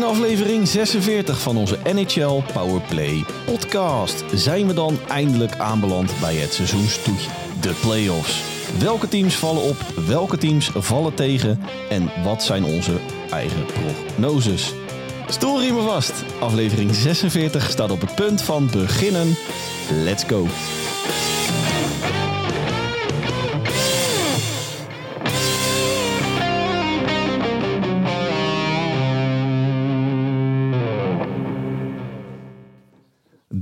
In aflevering 46 van onze NHL Powerplay podcast zijn we dan eindelijk aanbeland bij het seizoenstoetje, de playoffs. Welke teams vallen op, welke teams vallen tegen en wat zijn onze eigen prognoses? Stoel me vast. Aflevering 46 staat op het punt van beginnen. Let's go.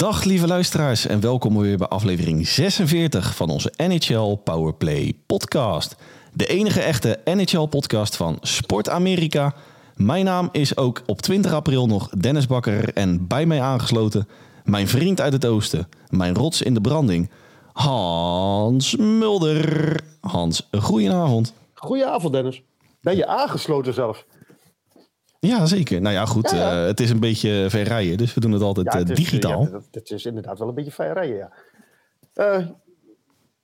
Dag lieve luisteraars en welkom weer bij aflevering 46 van onze NHL Powerplay podcast. De enige echte NHL podcast van Sport Amerika. Mijn naam is ook op 20 april nog Dennis Bakker en bij mij aangesloten mijn vriend uit het oosten, mijn rots in de branding, Hans Mulder. Hans, goedenavond. Goedenavond Dennis. Ben je aangesloten zelf? Ja, zeker. Nou ja, goed. Eh, het is een beetje ver rijden, dus we doen het altijd ja, het is, digitaal. Ja, het is inderdaad wel een beetje ver rijden, ja. Uh,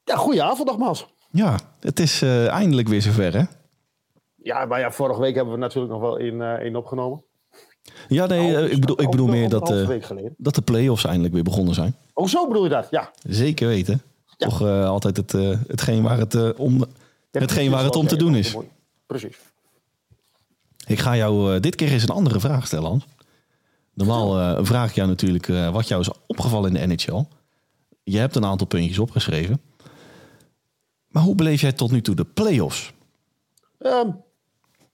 ja, goedenavond nogmaals. Ja, het is uh, eindelijk weer zover, hè? Ja, maar ja, vorige week hebben we natuurlijk nog wel één opgenomen. Ja, nee, ik bedoel, ik bedoel meer dat, dat de play-offs eindelijk weer begonnen zijn. Oh, zo bedoel je dat? Ja. Zeker weten. Toch altijd het, hetgeen waar het, om, hetgeen waar het om te doen is. Precies. Ik ga jou uh, dit keer eens een andere vraag stellen, Hans. Normaal uh, vraag ik jou natuurlijk uh, wat jou is opgevallen in de NHL. Je hebt een aantal puntjes opgeschreven. Maar hoe beleef jij tot nu toe de play-offs? Um,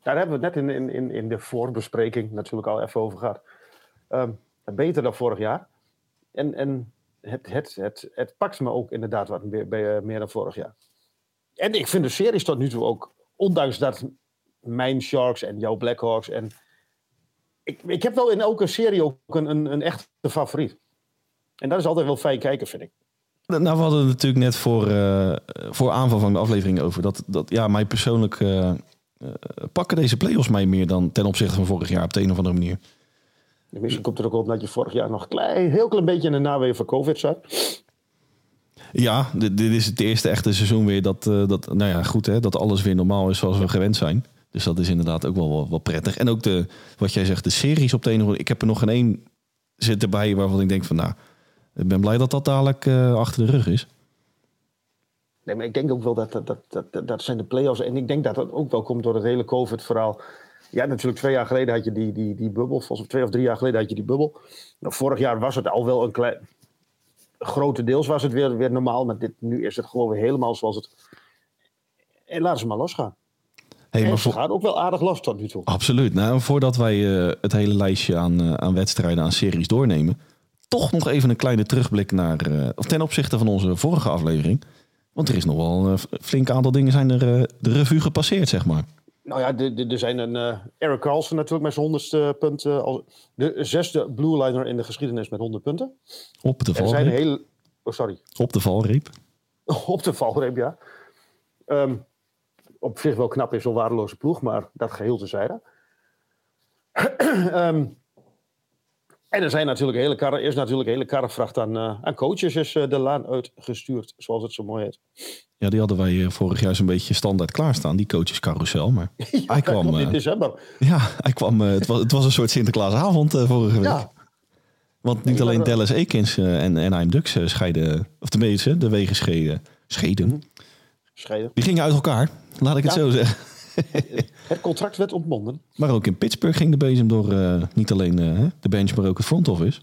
daar hebben we het net in, in, in de voorbespreking natuurlijk al even over gehad. Um, beter dan vorig jaar. En, en het, het, het, het pakt me ook inderdaad wat meer, meer dan vorig jaar. En ik vind de series tot nu toe ook, ondanks dat mijn Sharks en jouw Blackhawks. En ik, ik heb wel in elke serie ook een, een, een echte favoriet. En dat is altijd wel fijn kijken, vind ik. Nou, we hadden het natuurlijk net voor, uh, voor aanvang van de aflevering over. Dat, dat ja, mij persoonlijk uh, pakken deze play-offs mij meer dan ten opzichte van vorig jaar op de een of andere manier. misschien komt er ook op dat je vorig jaar nog klein, heel klein beetje in de naweeën van COVID zat. Ja, dit, dit, is het eerste echte seizoen weer dat, dat, nou ja, goed, hè, dat alles weer normaal is zoals we gewend zijn. Dus dat is inderdaad ook wel, wel, prettig. En ook de, wat jij zegt, de series op de ene Ik heb er nog geen één zitten bij waarvan ik denk van nou, ik ben blij dat dat dadelijk uh, achter de rug is. Nee, maar ik denk ook wel dat dat, dat, dat, dat zijn de play-offs. En ik denk dat dat ook wel komt door het hele COVID-verhaal. Ja, natuurlijk twee jaar geleden had je die, die, die bubbel. Volgens twee of drie jaar geleden had je die bubbel. Nou, vorig jaar was het al wel een klein... Grotendeels was het weer, weer normaal. Maar dit, nu is het gewoon weer helemaal zoals het... En laten ze maar losgaan. Hey, maar voor... gaat ook wel aardig los tot nu toe. Absoluut. Nou, voordat wij uh, het hele lijstje aan, uh, aan wedstrijden, aan series doornemen, toch nog even een kleine terugblik naar, uh, of ten opzichte van onze vorige aflevering. Want er is nog wel een flink aantal dingen zijn er de revue gepasseerd, zeg maar. Nou ja, er zijn een Eric Carlson natuurlijk met zijn honderdste punt. de zesde blue liner in de geschiedenis met 100 punten. Op de valreep. Er zijn hele... Oh, sorry. Op de valreep. Op de valreep, ja. Um, op zich wel knap is, zo'n waardeloze ploeg, maar dat geheel tezijde. um, en er zijn natuurlijk hele karren, is natuurlijk een hele karrevracht aan, uh, aan coaches is uh, de laan uitgestuurd, zoals het zo mooi heet. Ja, die hadden wij uh, vorig jaar zo'n beetje standaard klaarstaan, die coachescarousel. Maar ja, hij kwam in december. Ja, hij kwam, het, was, het was een soort Sinterklaasavond vorige week. Ja. Want niet alleen Dallas Ekins en Anaheim Ducks scheiden, of tenminste, de wegen scheiden. Die gingen uit elkaar. Laat ik het zo zeggen. Het contract werd ontbonden. Maar ook in Pittsburgh ging de bezem door uh, niet alleen uh, de bench, maar ook het front office.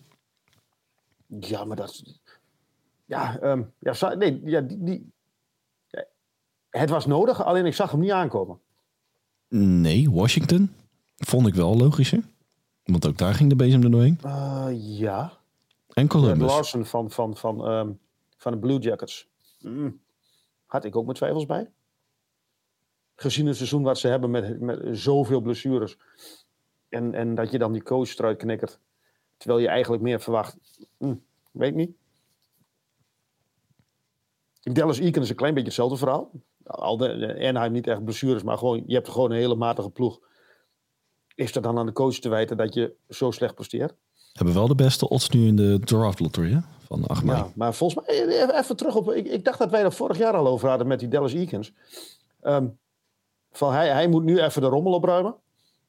Ja, maar dat. Ja, um, ja, nee, ja, die, die, het was nodig, alleen ik zag hem niet aankomen. Nee, Washington vond ik wel logischer. Want ook daar ging de bezem er doorheen. Uh, ja. En Columbus. Larsen van, van, van, um, van de Blue Jackets. Mm. Had ik ook mijn twijfels bij gezien het seizoen wat ze hebben met, met zoveel blessures. En, en dat je dan die coach eruit knikkert. Terwijl je eigenlijk meer verwacht. Hm, weet niet. Dallas Eakin is een klein beetje hetzelfde verhaal. Al de, Anaheim niet echt blessures, maar gewoon, je hebt gewoon een hele matige ploeg. Is dat dan aan de coach te wijten dat je zo slecht presteert? Hebben wel de beste odds nu in de draft lottery hè? Van 8 mei. Ja, maar volgens mij, even terug op, ik, ik dacht dat wij dat vorig jaar al over hadden met die Dallas Eakins. Um, van hij, hij moet nu even de rommel opruimen.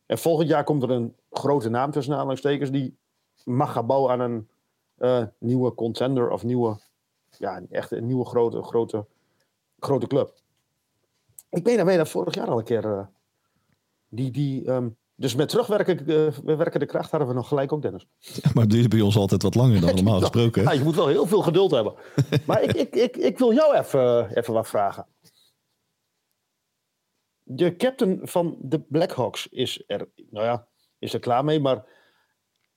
En volgend jaar komt er een grote naam tussen aanhalingstekens die mag gaan bouwen aan een eh, nieuwe contender of nieuwe, ja, echt een nieuwe grote, grote, grote club. Ik weet dat wij dat vorig jaar al een keer, eh, die, die, ehm, dus met terugwerkende werkende kracht hadden we nog gelijk ook, Dennis. Ja, maar die is bij ons altijd wat langer dan normaal gesproken. Ja, je moet wel heel veel geduld hebben. maar ik, ik, ik, ik wil jou even, even wat vragen. De captain van de Blackhawks is er, nou ja, is er klaar mee, maar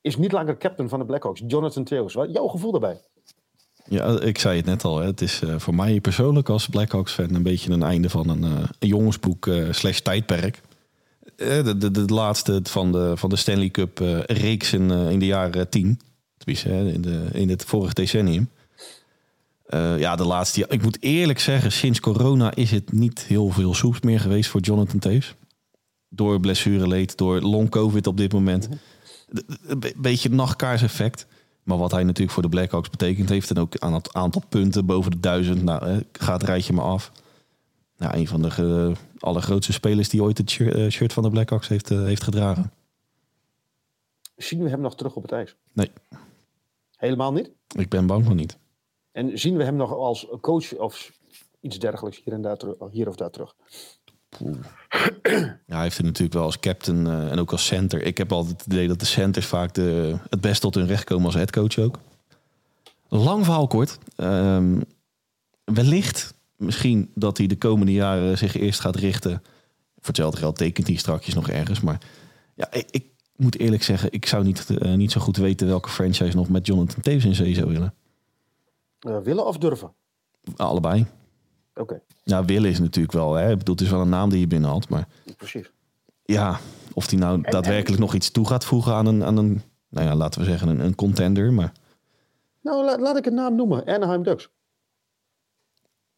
is niet langer captain van de Blackhawks. Jonathan Theos. Wat jouw gevoel daarbij? Ja, ik zei het net al. Hè. Het is uh, voor mij persoonlijk als Blackhawks-fan een beetje een einde van een, uh, een jongensboek uh, slash tijdperk. De, de, de, laatste van de, van de Stanley Cup reeks in, in de jaren tien. Tenminste, in, de, in het vorige decennium. ja, de laatste. Ik moet eerlijk zeggen, sinds corona is het niet heel veel soeps meer geweest voor Jonathan Theos. Door blessureleed, door long covid op dit moment. -hmm een beetje nachtkaars-effect. Maar wat hij natuurlijk voor de Blackhawks betekent, heeft dan ook aan het aantal punten boven de duizend. Nou, gaat rijtje maar af. Nou, een van de uh, allergrootste spelers die ooit het shirt van de Blackhawks heeft, uh, heeft gedragen. Zien we hem nog terug op het ijs? Nee. Helemaal niet? Ik ben bang van niet. En zien we hem nog als coach of iets dergelijks hier, en daar terug, hier of daar terug? Ja, hij heeft het natuurlijk wel als captain uh, en ook als center. Ik heb altijd het idee dat de centers vaak de, het best tot hun recht komen als headcoach ook. Lang verhaal kort. Um, wellicht, misschien dat hij de komende jaren zich eerst gaat richten. Voor hetzelfde geld tekent hij strakjes nog ergens. Maar ja, ik, ik moet eerlijk zeggen, ik zou niet, uh, niet zo goed weten welke franchise nog met Jonathan Taves in zee zou willen. Uh, willen of durven? Allebei. Oké. Okay. Nou, willen is natuurlijk wel, hè. Ik bedoel, het is wel een naam die je binnenhaalt, maar... Precies. Ja, of die nou en, daadwerkelijk en... nog iets toe gaat voegen aan een, aan een nou ja, laten we zeggen, een, een contender, maar... Nou, la, laat ik een naam noemen. Anaheim Ducks.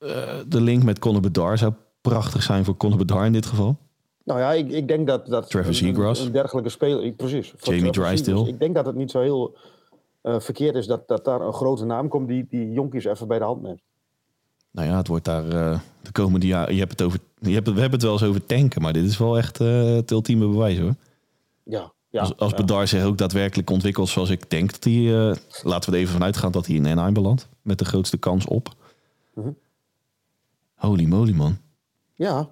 Uh, de link met Conor Bedard zou prachtig zijn voor Conor Bedard in dit geval. Nou ja, ik, ik denk dat... dat Seagrass. Een, een, dergelijke speler... Precies. Jamie Drysdale. Ik denk dat het niet zo heel uh, verkeerd is dat, dat daar een grote naam komt die, die jonkies even bij de hand neemt. Nou ja, het wordt daar uh, de komende jaren. Je hebt het over. Je hebt we hebben het wel eens over tanken, maar dit is wel echt uh, het ultieme bewijs hoor. Ja. ja als als ja. Bedar zich ook daadwerkelijk ontwikkelt zoals ik denk dat hij. Laten we er even vanuit gaan dat hij in Anaheim belandt. Met de grootste kans op. Mhm. Holy moly man. Ja.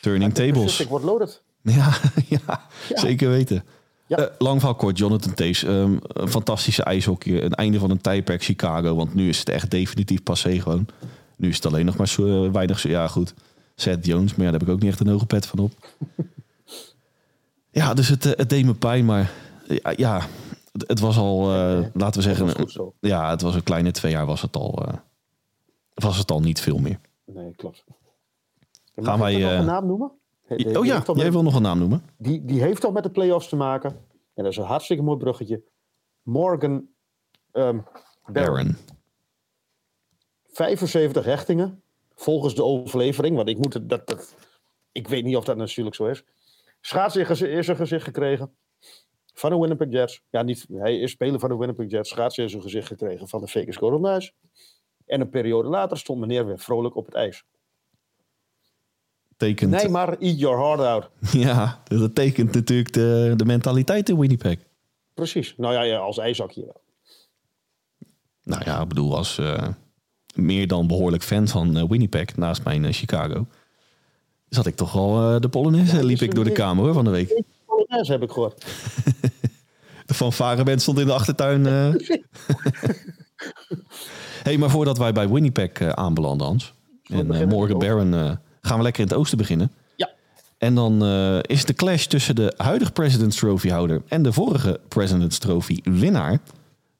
Turning tables. Pacific wordt loaded. Ja, ja, zeker weten. Ja. Uh, lang verhaal kort, Jonathan Taves. Um, een fantastische ijshockey. Een einde van een tijdperk Chicago. Want nu is het echt definitief passé gewoon. Nu is het alleen nog maar zo, uh, weinig... Ja, goed. Seth Jones. Maar ja, daar heb ik ook niet echt een hoge pet van op. ja, dus het, uh, het deed me pijn. Maar ja, ja het, het, was al... laten we zeggen... Ja, het was een kleine twee jaar was het al... was het al niet veel meer. Nee, klopt. Mag Gaan wij... nog een naam noemen? Die, oh ja, jij wil nog een naam noemen. Die, die heeft al met de play-offs te maken. En dat is een hartstikke mooi bruggetje. Morgan um, Barron. Barron. 75 hechtingen. Volgens de overlevering. Want ik, moet het, dat, dat, ik weet niet of dat natuurlijk zo is. Schaats is een gezicht gekregen. Van de Winnipeg Jets. Ja, niet, hij is speler van de Winnipeg Jets. Schaats is een gezicht gekregen van de Vegas Golden Knights. En een periode later stond meneer weer vrolijk op het ijs. Tekent... Nee, maar eat your heart out. Ja, dat tekent natuurlijk de, de mentaliteit in Winnipeg. Precies. Nou ja, ja als ijzakje wel. Nou ja, ik bedoel, als uh, meer dan behoorlijk fan van uh, Winnipeg, naast mijn uh, Chicago, zat ik toch al de Polonaise, ja, liep ik door de kamer hoor, van de week. De Polonaise heb ik gehoord. de fanfareband stond in de achtertuin. hey, maar voordat wij bij Winnipeg aanbelanden, Hans, en Morgan Barron gaan we lekker in het oosten beginnen. Ja. En dan uh, is de clash tussen de huidige President's Trophy houder en de vorige President's Trophy winnaar.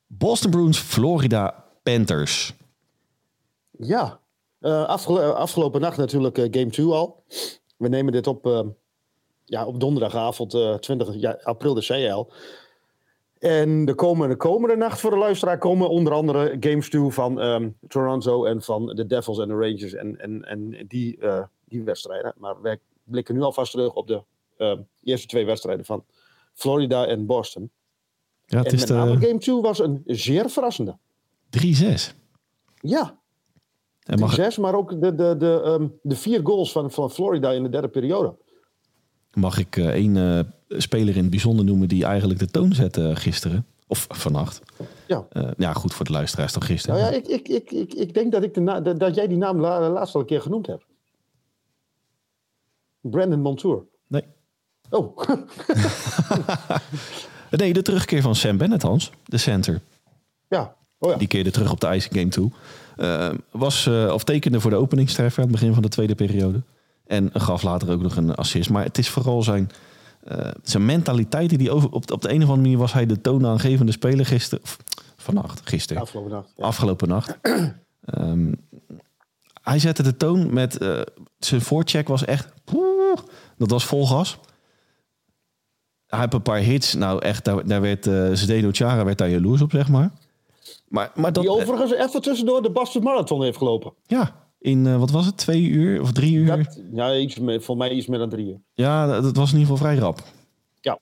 Boston Bruins, Florida Panthers. Ja, uh, afgelo afgelopen nacht natuurlijk uh, game 2 al. We nemen dit op, ja, op donderdagavond 20 ja, april, de al. En de komende, de komende nacht voor de luisteraar komen onder andere games toe van um, Toronto en van de Devils en de Rangers en, en, en die, uh, die wedstrijden. Maar wij blikken nu alvast terug op de uh, eerste twee wedstrijden van Florida en Boston. Ja, het en is de... game 2 was een zeer verrassende. 3-6. Ja, 3-6, mag... maar ook de, de, de, um, de vier goals van, van Florida in de derde periode. mag ik eh, één eh, speler in het bijzonder noemen die eigenlijk de toon zette gisteren. Of vannacht. Ja. Eh, ja, goed voor de luisteraars toch gisteren. Nou ja, ik, ik, ik, ik, ik denk dat, ik de na- dat, jij die naam la, laatst al een keer genoemd hebt. Brandon Montour. Nee. Oh, nee, de terugkeer van Sam Bennett, Hans. De center. ja. Oh ja. Die keerde terug op de icing game toe. Eh, was, eh, of tekende voor de openingstreffer aan het begin van de tweede periode. En gaf later ook nog een assist. Maar het is vooral zijn, eh, zijn mentaliteit. Die over, op, op de een of andere manier was hij de toonaangevende speler gisteren. Vannacht, gisteren. Afgelopen nacht. Ja. Afgelopen nacht. Ehm, hij zette de toon met... eh, zijn voorcheck was echt... poeh, dat was vol gas. Hij heeft een paar hits. Nou echt, daar, daar werd... eh Zdeno Chara werd daar jaloers op, zeg maar. Maar, maar dat... Die overigens even tussendoor de Boston Marathon heeft gelopen. Ja, in eh, wat was het? Twee uur of drie uur? Dat, ja, iets voor mij iets meer dan drie uur. Ja, dat dat was in ieder geval vrij rap. Ja.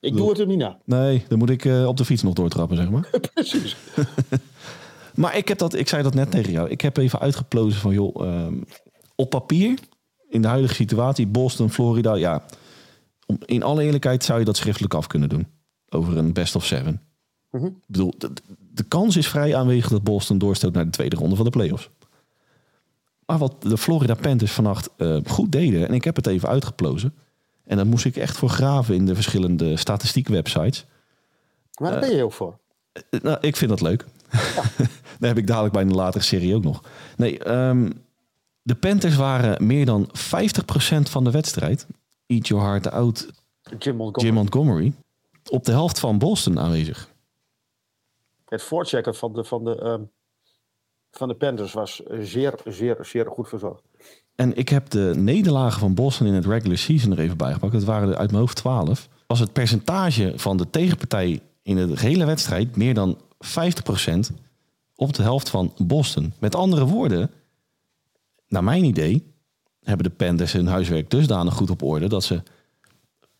Ik doe het er niet na. Nee, dan moet ik eh, op de fiets nog doortrappen, zeg maar. Precies. Maar ik heb dat, ik zei dat net tegen jou. Ik heb even uitgeplozen van, joh, ehm, op papier, in de huidige situatie, Boston, Florida, ja. Om, in alle eerlijkheid zou je dat schriftelijk af kunnen doen. Over een best of seven. Mhm. Ik bedoel, de, de kans is vrij aanwezig dat Boston doorstoot naar de tweede ronde van de playoffs. Maar wat de Florida Panthers vannacht eh, goed deden, en ik heb het even uitgeplozen. En dat moest ik echt voor graven in de verschillende statistiekwebsites. Maar daar ben je ook voor. Eh, Nou, ik vind dat leuk. Daar heb ik dadelijk bij een latere serie ook nog. Nee, ehm, de Panthers waren meer dan 50% van de wedstrijd. Eat your heart out, Jim Montgomery. Jim Montgomery. Op de helft van Boston aanwezig. Het voorchecken van de, van, de, ehm, van de Panthers was zeer, zeer, zeer goed verzorgd. En ik heb de nederlagen van Boston in het regular season er even bijgepakt. Dat waren er uit mijn hoofd 12. Was het percentage van de tegenpartij in de hele wedstrijd meer dan 50% op de helft van Boston. Met andere woorden, naar mijn idee, hebben de Panthers hun huiswerk dusdanig goed op orde dat ze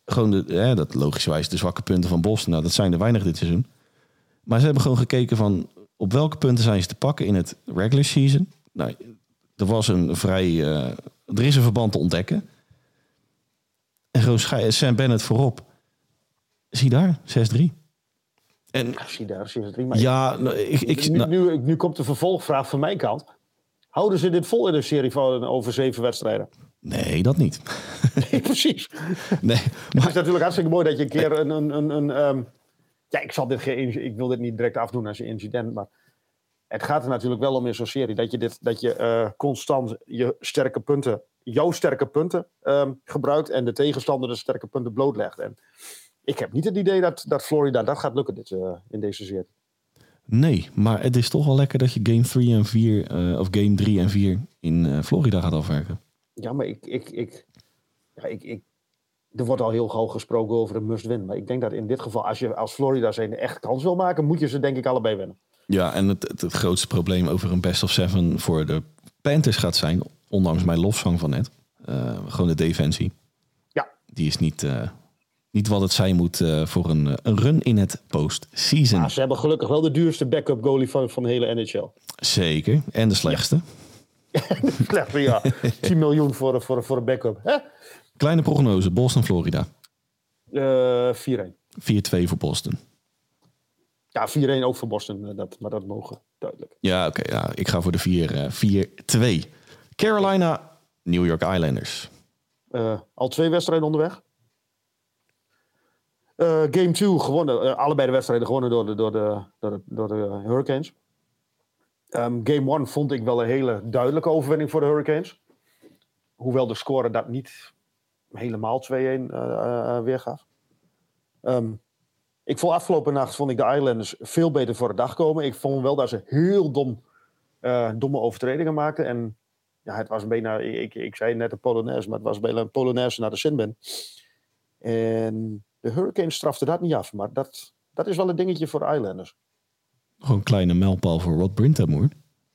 gewoon de, hè, dat logischerwijs de zwakke punten van Boston, nou, dat zijn er weinig dit seizoen. Maar ze hebben gewoon gekeken van op welke punten zijn ze te pakken in het regular season. Nou, er was een vrij, eh, er is een verband te ontdekken. En Sam Bennett voorop. Zie daar, 6-3. En Ik zie daar, zie je het niet. Maar ja, nou, ik, ik, nu, nou, nu, nu komt de vervolgvraag van mijn kant. Houden ze dit vol in een serie van over zeven wedstrijden? nee, dat niet. Nee, precies. Nee, Het is natuurlijk hartstikke mooi dat je een keer een... een, een, een ehm, ja, ik, zal dit geen, ik wil dit niet direct afdoen als een incident, maar het gaat er natuurlijk wel om in zo'n serie dat je, dit, dat je eh, constant je sterke punten, jouw sterke punten ehm, gebruikt en de tegenstander de sterke punten blootlegt. En ik heb niet het idee dat, dat Florida dat gaat lukken dit, eh, in deze serie. nee, maar het is toch wel lekker dat je game 3 en 4, eh, of game 3 en 4 in Florida gaat afwerken. Ja, maar ik, ik, ik, ja, ik, ik, er wordt al heel gauw gesproken over een must-win. Maar ik denk dat in dit geval, als je als Florida zijn echt kans wil maken, moet je ze denk ik allebei winnen. Ja, en het, het, het grootste probleem over een best of seven voor de Panthers gaat zijn, ondanks mijn lofzang van net, eh, gewoon de defensie. Ja. Die is niet, eh, niet wat het zijn moet eh, voor een, een run in het postseason. Maar ze hebben gelukkig wel de duurste backup goalie van, van de hele NHL. Zeker. En de slechtste. Slecht, ja. 10 miljoen voor, voor, voor een backup. Hè? Kleine prognose, Boston, Florida. Eh 4-1. 4-2 voor Boston. Ja, 4-1 ook voor Boston, eh, dat, maar dat mogen duidelijk. Ja, oké. ja, ik ga voor de 4 4-2. Carolina, New York Islanders. Eh, al twee wedstrijden onderweg. Eh, game 2 gewonnen, eh, allebei de wedstrijden gewonnen door de, door de, door de, door de Hurricanes. Ehm, game 1 vond ik wel een hele duidelijke overwinning voor de Hurricanes. Hoewel de score dat niet helemaal 2-1 eh, eh, weergaf. Ehm, ik vond afgelopen nacht vond ik de Islanders veel beter voor de dag komen. Ik vond wel dat ze heel dom, eh, domme overtredingen maakten. En ja, het was bijna, ik, ik zei net een Polonaise, maar het was bijna een Polonaise naar de Sinbin. En de Hurricanes strafte dat niet af, maar dat, dat is wel een dingetje voor de Islanders. Gewoon een kleine mijlpaal voor Rod Brintamore.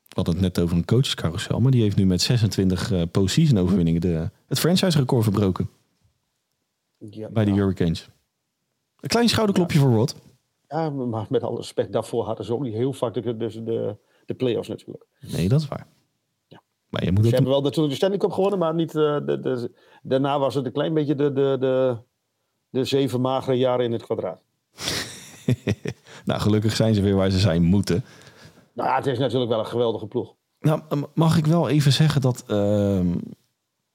We hadden het net over een coachescarousel, maar die heeft nu met 26 eh postseason overwinningen de, het franchise record verbroken Ja, bij de ja. Hurricanes. Een klein schouderklopje voor Rod. Ja, maar met alle respect, daarvoor hadden ze ook niet heel vaak de, de, de, de play-offs natuurlijk. Nee, dat is waar. Maar je moet Ze hebben wel natuurlijk de Stanley Cup gewonnen, maar niet, eh, de, de, daarna was het een klein beetje de, de, de, de zeven magere jaren in het kwadraat. nou, gelukkig zijn ze weer waar ze zijn moeten. Nou ja, het is natuurlijk wel een geweldige ploeg. Nou, mag ik wel even zeggen dat, ehm,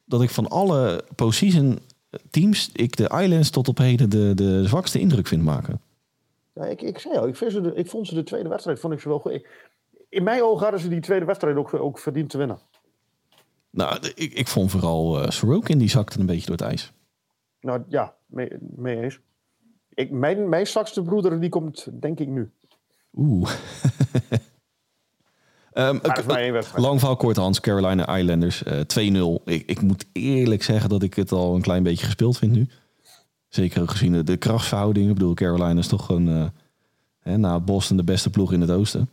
dat ik van alle postseason teams, ik de Islands tot op heden de, de zwakste indruk vind maken. Ja, ik, ik zei al, ik, vind ze de, ik vond ze de tweede wedstrijd vond ik ze wel goed. Ik- in mijn ogen hadden ze die tweede wedstrijd ook, ook verdiend te winnen. Nou, ik, ik vond vooral eh Sorokin, die zakte een beetje door het ijs. Nou ja, mee, mee eens. Ik, mijn, mijn zwakste broeder die komt denk ik nu. Oeh. Wedstrijd. Lang verhaal kort, Hans. Carolina Islanders eh 2-0. Ik, ik moet eerlijk zeggen dat ik het al een klein beetje gespeeld vind nu. Zeker gezien de, de. Ik bedoel, Carolina is toch gewoon eh, hè, na Boston de beste ploeg in het oosten.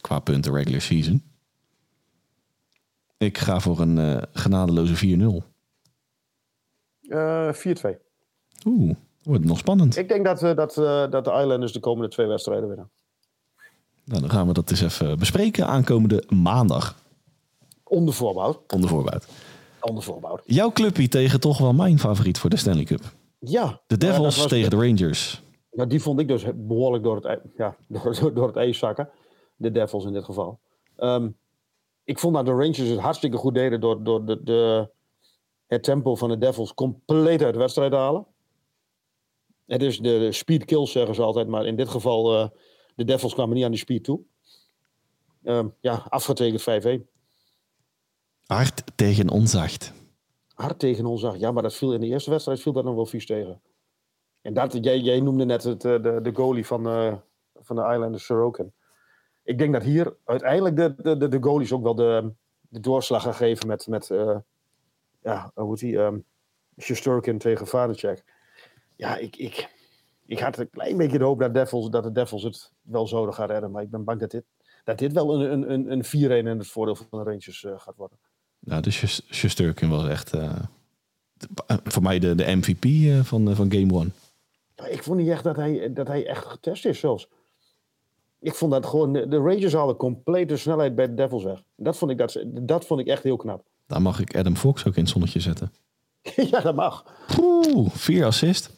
Qua punten regular season. Ik ga voor een eh, genadeloze 4-0. Eh 4-2. Oeh, wordt nog spannend. Ik denk dat, eh, dat, eh, dat de Islanders de komende twee wedstrijden winnen. Nou, dan gaan we dat eens even bespreken aankomende maandag. Onder voorbouw. Onder voorbouw. Onder voorbouw. Jouw clubje tegen toch wel mijn favoriet voor de Stanley Cup. Ja. De Ja, Devils tegen de Rangers. Nou, die vond ik dus behoorlijk door het, ij- ja, door, door, door het ijs zakken. De Devils in dit geval. Ehm, ik vond dat de Rangers het hartstikke goed deden door, door de, de, het tempo van de Devils compleet uit de wedstrijd te halen. Het is de, de speed kills, zeggen ze altijd. Maar in dit geval, eh, de Devils kwamen niet aan die speed toe. Ehm, ja, afgetekend 5-1. Hard tegen onzacht. hard tegen zag. Ja, maar dat viel in de eerste wedstrijd viel dat nog wel vies tegen. En dat, jij, jij noemde net het, eh, de, de goalie van, eh, van de Islanders, Sorokin. Ik denk dat hier uiteindelijk de, de, de, de goalies ook wel de, de doorslag gaan geven met, met eh, ja, hoe heet die, um, tegen Vanacek. Ja, ik, ik, ik had een klein beetje de hoop dat, Devils, dat de Devils het wel zouden gaan redden. Maar ik ben bang dat dit, dat dit wel een, een, een, een 4-1 in het voordeel van de Rangers eh, gaat worden. Nou, de Shus- Shusterkin was echt eh, voor mij de, de MVP eh, van, van Game One. Ja, Ik vond niet echt dat hij, dat hij echt getest is zelfs. Ik vond dat gewoon, de, de Rangers hadden complete snelheid bij de Devils weg. Dat vond ik, dat, dat vond ik echt heel knap. Daar mag ik Adam Fox ook in het zonnetje zetten. ja, dat mag. Oeh, vier assist.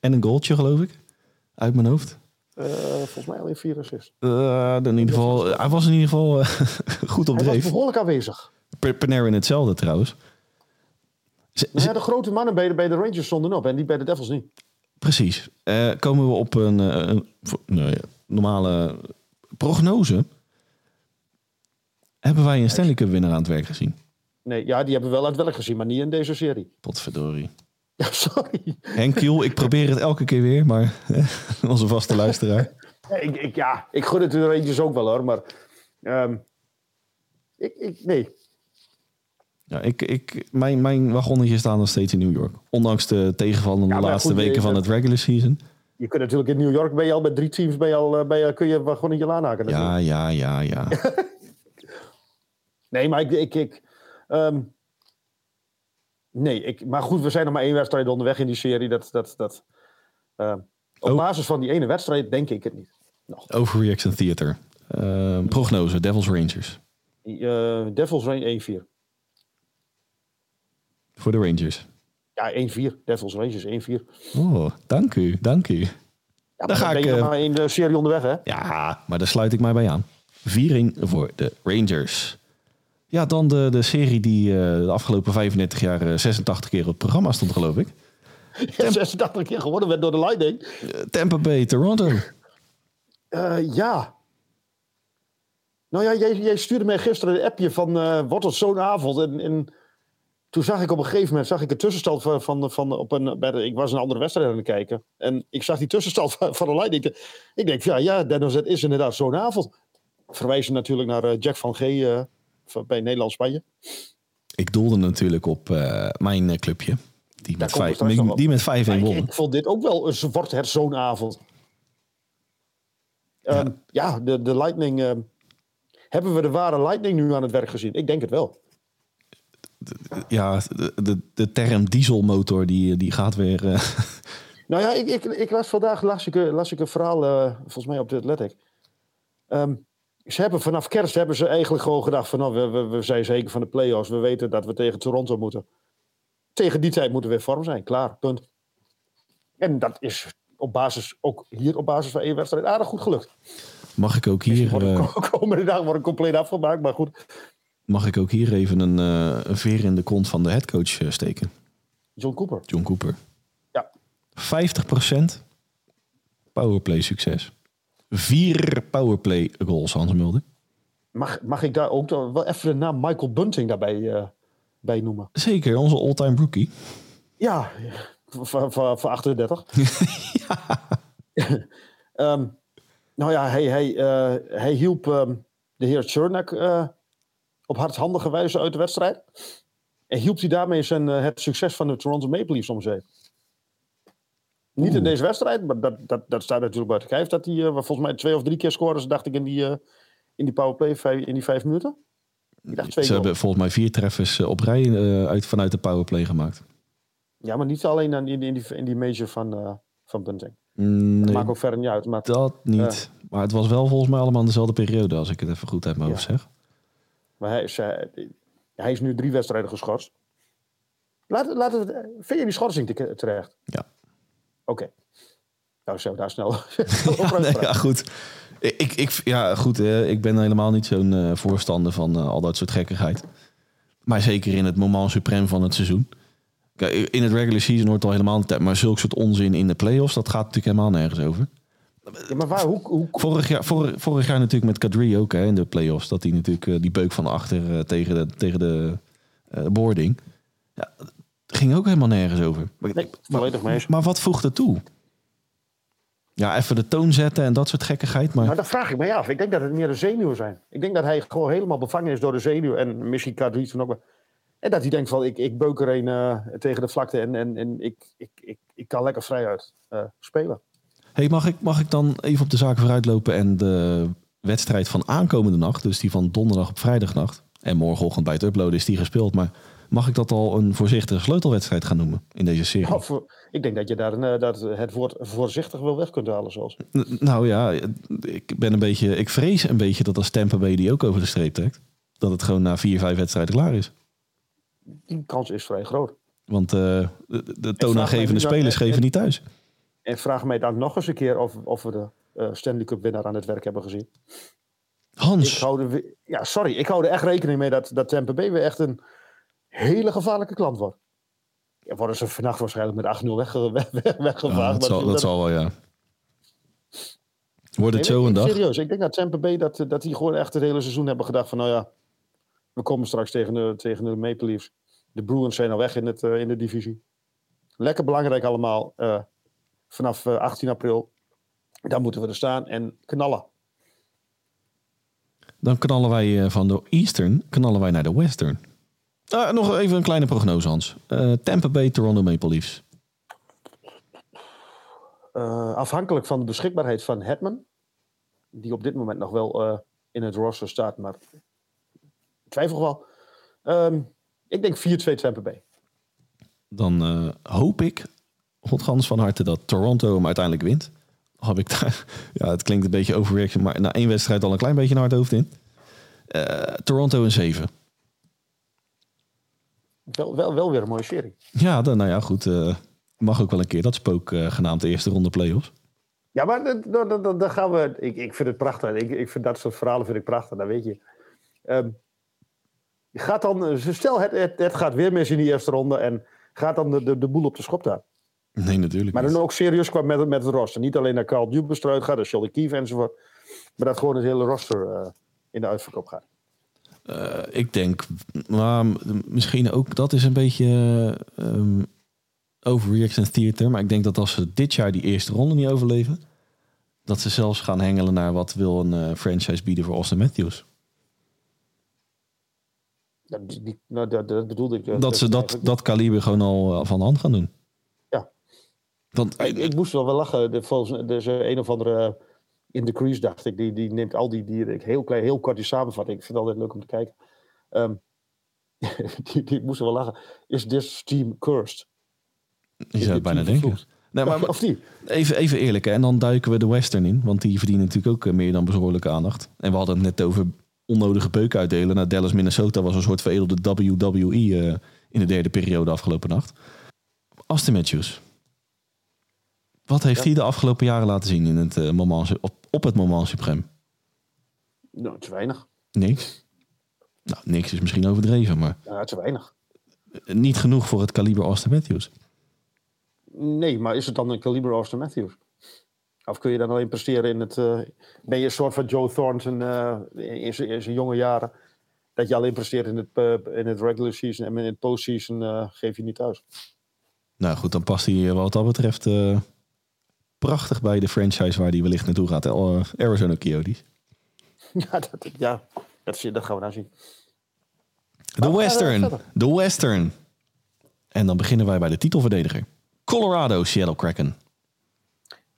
En een goaltje, geloof ik. Uit mijn hoofd. Eh, volgens mij alleen vier assists. Eh, in ieder geval, hij was in ieder geval eh, goed op Hij was dreef. behoorlijk aanwezig. Panarin hetzelfde trouwens. Ze- ja, de grote mannen bij de, bij de Rangers stonden op en die bij de Devils niet. Precies. Komen we op een, een nou ja, normale prognose. Hebben wij een Stanley Cup winnaar aan het werk gezien? Nee, ja, die hebben we wel aan het werk gezien, maar niet in deze serie. Potverdorie. Ja, sorry. Henk Kiel, ik probeer het elke keer weer, maar onze vaste luisteraar. Ja, ik, ik, ja, ik gun het de Rangers ook wel hoor, maar... ehm, ik, ik, nee, Ja, ik, ik, mijn, mijn wagonnetje staat nog steeds in New York. Ondanks de tegenvallende Ja, maar laatste goed, weken je- van het regular season. je kunt natuurlijk in New York, ben je al met drie teams, ben je al, eh, ben je, kun je gewoon in je laan haken. natuurlijk. Ja, ja, ja, ja. Nee, maar ik. ik, ik ehm, nee, ik, maar goed, we zijn nog maar één wedstrijd onderweg in die serie. Dat, dat, dat, ehm, op Oh. basis van die ene wedstrijd denk ik het niet. Nog. Overreaction Theater. Ehm, prognose, Devils Rangers. Eh, Devils Rain 1-4. Voor de Rangers. Ja, 1-4. Devils Rangers 1-4. Oh, dank u, dank u. Ja, Dan ga ben ik, eh, maar in de serie onderweg, hè? Ja, maar daar sluit ik mij bij aan. 4-1 voor de Rangers. Ja, dan de, de serie die eh, de afgelopen 35 jaar eh, 86 keer op het programma stond, geloof ik. 86 keer gewonnen werd door de Lightning. Eh, Tampa Bay, Toronto. Eh, ja. Nou ja, jij, jij stuurde mij gisteren een appje van eh wordt het zo'n avond. En, en toen zag ik op een gegeven moment zag ik een tussenstand van, van, van op een, bij de, ik was een andere wedstrijd aan het kijken. En ik zag die tussenstand van, van de Lightning. Ik denk, ja, ja, is inderdaad zo'n avond. Verwijzen natuurlijk naar eh, Jack van G eh, bij Nederland-Spanje. Ik doelde natuurlijk op eh, mijn eh, clubje. Die met, vijf, die met 5-1 Maar ik, won. ik vond dit ook wel een wordt het zo'n avond. Ehm, ja, de, de Lightning. ehm, hebben we de ware Lightning nu aan het werk gezien? Ik denk het wel. Ja, de, de, de term dieselmotor die, die gaat weer... eh, Nou ja, ik, ik, ik las vandaag las ik, een- las ik een verhaal, volgens mij op de Athletic. Ehm, ze hebben vanaf kerst hebben ze eigenlijk gewoon gedacht van nou, we, we, we zijn zeker van de play-offs. We weten dat we tegen Toronto moeten. Tegen die tijd moeten we in vorm zijn. Klaar, punt. En dat is op basis, ook hier op basis van één wedstrijd aardig goed gelukt. Mag ik ook hier, Worden eh, komende dag worden compleet afgemaakt, maar goed. mag ik ook hier even een, eh, een veer in de kont van de headcoach eh, steken? John Cooper. John Cooper. Ja. 50% powerplay succes. Vier powerplay goals, Hans Mulder. Mag, mag ik daar ook wel even de naam Michael Bunting daarbij eh, bij noemen? Zeker, onze all-time rookie. Ja, van, van, van 38. Ehm, nou ja, hij, hij, eh, hij hielp ehm, de heer Chernak eh, op hardhandige wijze uit de wedstrijd. En hielp hij daarmee zijn, het succes van de Toronto Maple Leafs om zeep. Niet in deze wedstrijd, maar dat, dat, dat staat natuurlijk buiten kijf. Dat hij eh, volgens mij twee of drie keer scoorde, dacht ik, in die, eh, in die powerplay, in die vijf minuten. Ik dacht twee Ze hebben volgens mij vier treffers eh, op rij uit, vanuit de powerplay gemaakt. Ja, maar niet alleen in, in, die, in die major van, van Bunting. Mm, Dat maakt ook verder niet uit. Maar dat niet. Maar het was wel volgens mij allemaal in dezelfde periode, als ik het even goed uit mijn Ja. hoofd zeg. Maar hij is, hij is nu drie wedstrijden geschorst. Laat, laat het, vind je die schorsing te- terecht? Ja. Oké. Nou, zo daar snel Ja, nee, ja, goed. Ik, ik, ja, goed. eh, ik ben helemaal niet zo'n eh, voorstander van eh, al dat soort gekkigheid. Maar zeker in het moment suprem van het seizoen. Kijk, in het regular season hoort al helemaal niet thuis. Maar zulk soort onzin in de playoffs, dat gaat natuurlijk helemaal nergens over. Ja, maar waar, hoe, hoe, Vorig jaar, vorig, vorig jaar natuurlijk met Kadri ook hè, in de playoffs. Dat hij natuurlijk die beuk van achter tegen de, tegen de boarding. Ja, ging ook helemaal nergens over. Maar, Nee, volledig mee eens. maar wat voegt het toe? Ja, even de toon zetten en dat soort gekkigheid. Maar Nou, dat vraag ik me af. Ik denk dat het meer de zenuwen zijn. Ik denk dat hij gewoon helemaal bevangen is door de zenuw. En misschien Kadri van ook. En dat hij denkt van, ik, ik beuk er een eh, tegen de vlakte en, en, en ik, ik, ik, ik kan lekker vrijuit eh spelen. Hey, mag, ik, mag ik dan even op de zaken vooruitlopen en de wedstrijd van aankomende nacht, dus die van donderdag op vrijdagnacht, en morgenochtend bij het uploaden is die gespeeld, maar mag ik dat al een voorzichtige sleutelwedstrijd gaan noemen in deze serie? Of, eh, ik denk dat je daar een, eh, dat het woord voorzichtig wel weg kunt halen. N- Nou ja, ik ben een beetje, ik vrees een beetje dat als Tampa Bay die ook over de streep trekt, dat het gewoon na vier, vijf wedstrijden klaar is. Die kans is vrij groot. Want eh, de, toonaangevende dan- spelers en- geven en- niet thuis. En vraag mij dan nog eens een keer of, of we de eh, Stanley Cup winnaar aan het werk hebben gezien. Ik Hans, hou er, ja, sorry, ik hou er echt rekening mee dat, dat Tampa Bay weer echt een hele gevaarlijke klant wordt. Ja, worden ze vannacht waarschijnlijk met 8-0 wegge- weg, weg, weggevaagd. ja, dat, zal, dat zal wel, ja. Wordt het Nee, zo een dag? Serieus, ik denk dat Tampa Bay dat, dat die gewoon echt het hele seizoen hebben gedacht van nou ja, we komen straks tegen de, tegen de Maple Leafs. De Bruins zijn al weg in, het, eh, in de divisie. Lekker belangrijk allemaal. eh, vanaf eh, 18 april. Dan moeten we er staan en knallen. Dan knallen wij eh, van de Eastern knallen wij naar de Western. Ah, nog even een kleine prognose, Hans. Eh, Tampa Bay, Toronto Maple Leafs. Eh, afhankelijk van de beschikbaarheid van Hetman. Die op dit moment nog wel eh, in het roster staat, maar ik twijfel wel. Ehm, ik denk 4-2 Tampa Bay. Dan hoop ik, Godgans van harte, dat Toronto hem uiteindelijk wint. Heb ik daar, ja, het klinkt een beetje overreaction, maar na één wedstrijd al een klein beetje een hard hoofd in. Toronto een 7. Wel, wel, wel weer een mooie serie. Ja, dan, nou ja, goed. eh, mag ook wel een keer dat spook eh, genaamd de eerste ronde playoffs. Ja, maar dat- dan gaan we. Ik, ik vind het prachtig. Ik, ik vind dat soort verhalen vind ik prachtig. Dat weet je. Ehm, gaat dan, stel het, het, het gaat weer mis in die eerste ronde en gaat dan de, de, de boel op de schop daar. Nee, natuurlijk Maar niet. dan ook serieus kwam met, met het roster. Niet alleen naar Carl Dubas eruit gaat, naar Shelly Keefe enzovoort. Maar dat gewoon het hele roster eh, in de uitverkoop gaat. Eh, ik denk, maar m- misschien ook dat is een beetje eh, ehm, overreaction theater. Maar ik denk dat als ze dit jaar die eerste ronde niet overleven, dat ze zelfs gaan hengelen naar wat wil een eh, franchise bieden voor Austin Matthews. Dat, die, nou, dat, dat bedoelde ik. eh, Dat ze dat, dat kaliber gewoon al van de hand gaan doen. Ja. Want Ik, ik moest wel wel lachen. Er is een of andere in the crease, dacht ik. Die, die neemt al die dieren. Ik heel klein, heel kort die samenvatting. Ik vind het altijd leuk om te kijken. Ehm, die, die moest wel lachen. Is this team cursed? je zou het bijna denken. Nee, maar of niet? even, even eerlijk, hè? en dan duiken we de Western in. Want die verdienen natuurlijk ook eh, meer dan behoorlijke aandacht. En we hadden het net over onnodige peuk uitdelen. Nou, Dallas, Minnesota was een soort veredelde WWE eh, in de derde periode afgelopen nacht. Austin Matthews. Wat heeft Ja. hij de afgelopen jaren laten zien in het, eh, moment, op, op het moment suprem? Nou, te weinig. Niks. Nou, niks is misschien overdreven, maar Ja, te weinig. niet genoeg voor het kaliber Austin Matthews. Nee, maar is het dan een kaliber Austin Matthews? Of kun je dan alleen presteren in het... eh, ben je een soort van Joe Thornton eh, in, zijn, jonge jaren? Dat je alleen presteert in het, eh, in het regular season en in het postseason geef je niet thuis. Nou goed, dan past hij wat dat betreft prachtig bij de franchise waar hij wellicht naartoe gaat. eh, Arizona Coyotes. ja, dat, ja dat, dat gaan we nou zien. De we Western. De Western. En dan beginnen wij bij de titelverdediger. Colorado Seattle Kraken.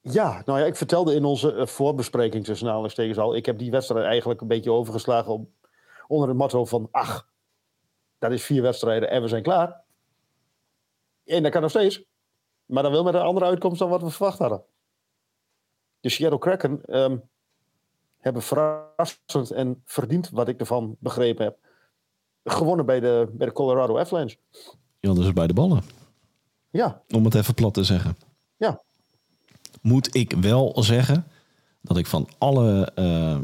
Ja, nou ja, ik vertelde in onze eh, voorbespreking tussen aanhalingstekens al... ik heb die wedstrijd eigenlijk een beetje overgeslagen op, onder het motto van... ach, dat is vier wedstrijden en we zijn klaar. En dat kan nog steeds. Maar dan wel met een andere uitkomst dan wat we verwacht hadden. De Seattle Kraken ehm, hebben verrassend en verdiend, wat ik ervan begrepen heb... gewonnen bij de, bij de Colorado Avalanche. Ja, dus bij de ballen. Ja, Om het even plat te zeggen. ja. Moet ik wel zeggen dat ik van alle eh,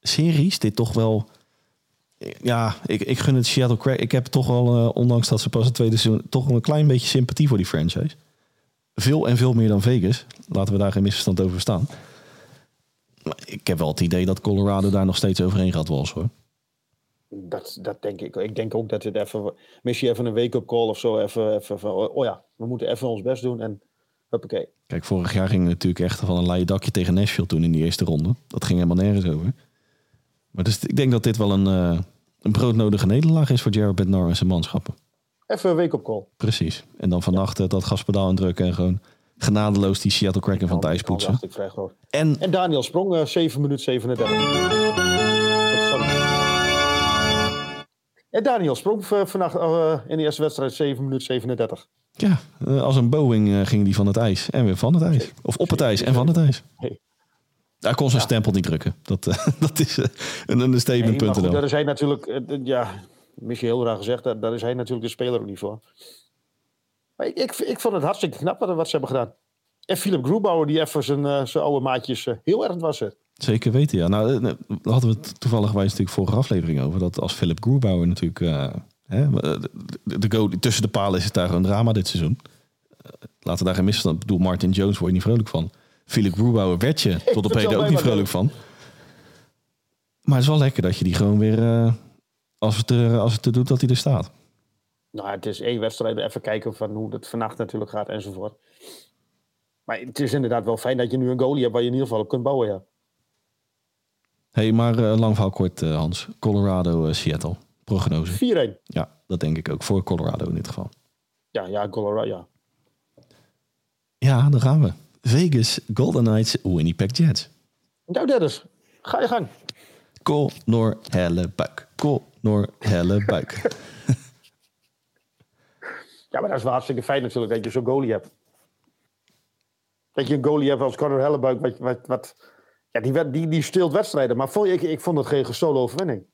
series dit toch wel... Ja, ik, ik gun het Seattle Kraken. Ik heb toch wel, eh, ondanks dat ze pas het tweede seizoen... toch wel een klein beetje sympathie voor die franchise. Veel en veel meer dan Vegas. Laten we daar geen misverstand over staan. Maar ik heb wel het idee dat Colorado daar nog steeds overheen gaat walsen hoor. Dat, dat denk ik. Ik denk ook dat het even, misschien even een wake-up call of zo, even, even van, oh ja, we moeten even ons best doen en huppakee. Kijk, vorig jaar ging het natuurlijk echt van een leien dakje tegen Nashville toen in die eerste ronde. Dat ging helemaal nergens over. Maar dus ik denk dat dit wel een, eh, een broodnodige nederlaag is voor Jared Bednar en zijn manschappen. Even een wake-up call. Precies. En dan vannacht eh, dat gaspedaal indrukken en gewoon genadeloos die Seattle Kraken van het ijs poetsen. En En Daniel Sprong, eh 7 minuten 37. Sorry. En Daniel Sprong v- vannacht eh, in de eerste wedstrijd 7 minuten 37. ja, eh, als een Boeing eh, ging die van het ijs en weer van het ijs. Of op het ijs en van het ijs. Hij kon zijn stempel niet drukken. Dat, eh, dat is eh, een Nee, maar goed, understatement.nl. daar is hij natuurlijk, eh, ja, misschien heel raar gezegd, daar, daar is hij natuurlijk de speler ook niet voor. Maar ik, ik, ik vond het hartstikke knap wat, wat ze hebben gedaan. En Philip Groebauer, die even zijn, eh, zijn oude maatjes eh, heel erg was. er. Zeker weten, ja. Nou, eh, daar hadden we het toevallig wij natuurlijk vorige aflevering over. Dat als Philip Groebauer natuurlijk... hè, de, de, de goal, tussen de palen is het daar een drama dit seizoen. Laten we daar geen misverstand... Ik bedoel, Martin Jones word je niet vrolijk van. Philip Groebauer werd je tot op heden ook niet vrolijk van. Maar het is wel lekker dat je die gewoon weer... als, het er, als het er doet, dat hij er staat. Nou, het is één wedstrijd, even kijken van hoe het vannacht natuurlijk gaat enzovoort. Maar het is inderdaad wel fijn dat je nu een goalie hebt waar je in ieder geval op kunt bouwen, ja. hey, maar eh, lang verhaal kort, eh, Hans. Colorado, eh, Seattle. Prognose. 4-1. Ja, dat denk ik ook. Voor Colorado in dit geval. Ja, ja, Colorado, ja. Ja, daar gaan we. Vegas Golden Knights, Winnipeg Jets. Nou, Dennis, ga je gang. Kol, Noor, Helle, Buik. Noor, Helle, Buik. Ja, maar dat is wel hartstikke fijn natuurlijk dat je zo'n goalie hebt. Dat je een goalie hebt als Conor Hellebuik, wat, wat, wat, ja, die, die, die steelt wedstrijden. Maar vond, ik, ik vond het geen solo overwinning.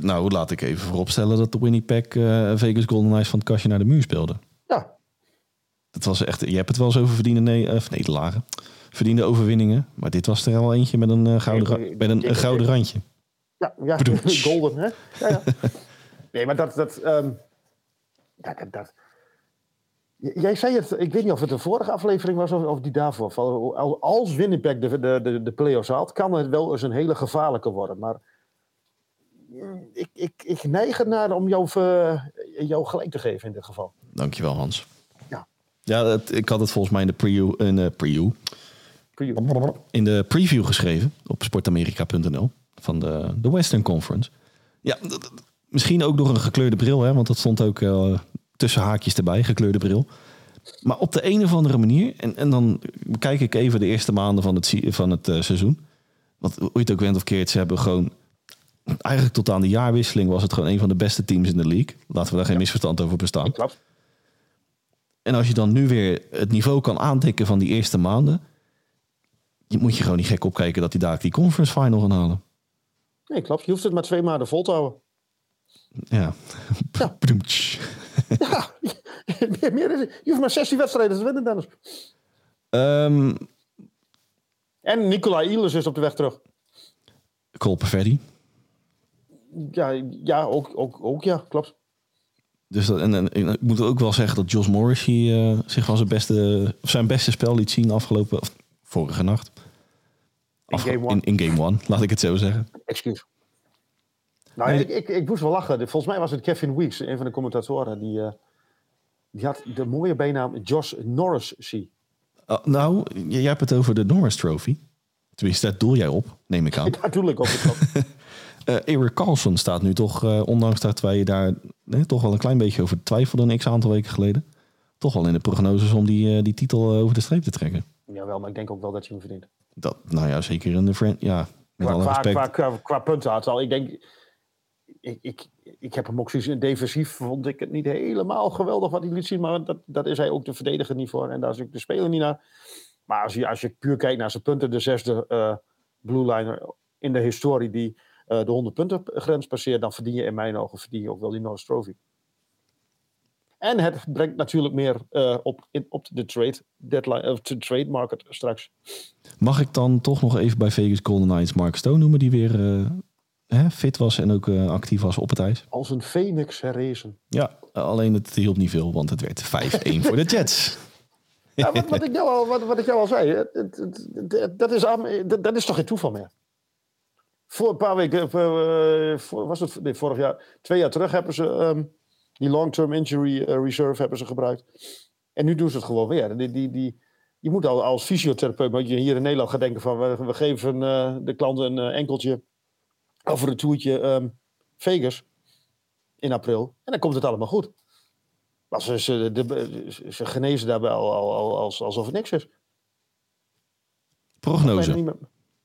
Nou, laat ik even vooropstellen dat de Winnipeg eh, Vegas Golden Knights van het kastje naar de muur speelde. Ja, Dat was echt, je hebt het wel eens over verdiende eh, of nederlagen. Verdiende overwinningen. Maar dit was er al eentje met een, eh, gouden, Nee, met een, gouden randje. Ja, ja golden, hè? Ja, ja. Nee, maar dat... dat, ehm, ja, dat, dat Jij zei het, ik weet niet of het de vorige aflevering was of, of die daarvoor. Als Winnipeg de, de, de, de play-offs haalt, kan het wel eens een hele gevaarlijke worden. Maar mm, ik, ik, ik neig ernaar om jou, eh, jou gelijk te geven in dit geval. Dankjewel, Hans. Ja. Ja, ik had het volgens mij in de preview, in de preview, Preview. in de preview geschreven op sportamerika.nl van de, de Western Conference. Ja, misschien ook door een gekleurde bril, hè, want dat stond ook eh, tussen haakjes erbij, gekleurde bril. Maar op de een of andere manier, en, en dan bekijk ik even de eerste maanden van het, van het eh, seizoen. Want hoe je het ook went of keert, ze hebben gewoon... Eigenlijk tot aan de jaarwisseling was het gewoon een van de beste teams in de league. Laten we daar geen misverstand over bestaan. Klopt. En als je dan nu weer het niveau kan aantikken van die eerste maanden, moet je gewoon niet gek opkijken dat hij daar die conference final gaan halen. Nee, klopt. Je hoeft het maar twee maanden vol te houden. Ja. Ja. Ja. Je hoeft maar 16 wedstrijden te winnen, Dennis. Ehm En Nicolai Iles is op de weg terug. Cole Perfetti. Ja, ja ook, ook, ook ja, klopt. Dus dat, en, en, en ik moet ook wel zeggen dat Josh Morrissey eh, zich van zijn beste, zijn beste spel liet zien afgelopen, of vorige nacht. In game one. In, in game one, laat ik het zo zeggen. Excuus. Nou, Nee, ik, ik, ik moest wel lachen. Volgens mij was het Kevin Weeks, een van de commentatoren. Die, eh, die had de mooie bijnaam Josh Norris zie. Oh, nou, jij hebt het over de Norris Trophy. Tenminste, daar doel jij op, neem ik aan. Daar doe ik op. het Eh Eric Carlson staat nu toch, eh, ondanks dat wij daar eh, toch wel een klein beetje over twijfelden een x-aantal weken geleden, toch wel in de prognoses om die, eh, die titel over de streep te trekken. Jawel, maar ik denk ook wel dat je hem verdient. Dat, nou ja, zeker in de friend, ja, met Qua, alle qua, respect. qua, qua, qua puntenaantal. Ik denk... Ik, ik, ik heb hem ook zoiets... Defensief vond ik het niet helemaal geweldig wat hij liet zien. Maar dat, dat is hij ook de verdediger niet voor. En daar is ook de speler niet naar. Maar als je, als je puur kijkt naar zijn punten... De zesde eh blue liner in de historie die eh, de 100 punten grens passeert... dan verdien je in mijn ogen verdien je ook wel die Norris Trophy. En het brengt natuurlijk meer eh, op, in, op de trade deadline, of de trade market straks. Mag ik dan toch nog even bij Vegas Golden Knights Mark Stone noemen, die weer eh, hè, fit was en ook eh, actief was op het ijs? Als een phoenix herrezen. Ja, alleen het hielp niet veel, want het werd 5-1 voor de Jets. Ja, wat, wat, ik jou al, wat, wat ik jou al zei, dat, is, dat, is toch geen toeval meer? Voor een paar weken, voor, was het nee, vorig jaar, twee jaar terug hebben ze ehm, die long-term injury eh, reserve hebben ze gebruikt. En nu doen ze het gewoon weer. Die, die, die, je moet al als fysiotherapeut, moet je hier in Nederland gaat denken van, we, we geven eh, de klanten een eh, enkeltje of een toertje ehm, Vegas in april. En dan komt het allemaal goed. Maar ze, ze, de, ze genezen daarbij al, al, al als, alsof het niks is. Prognose.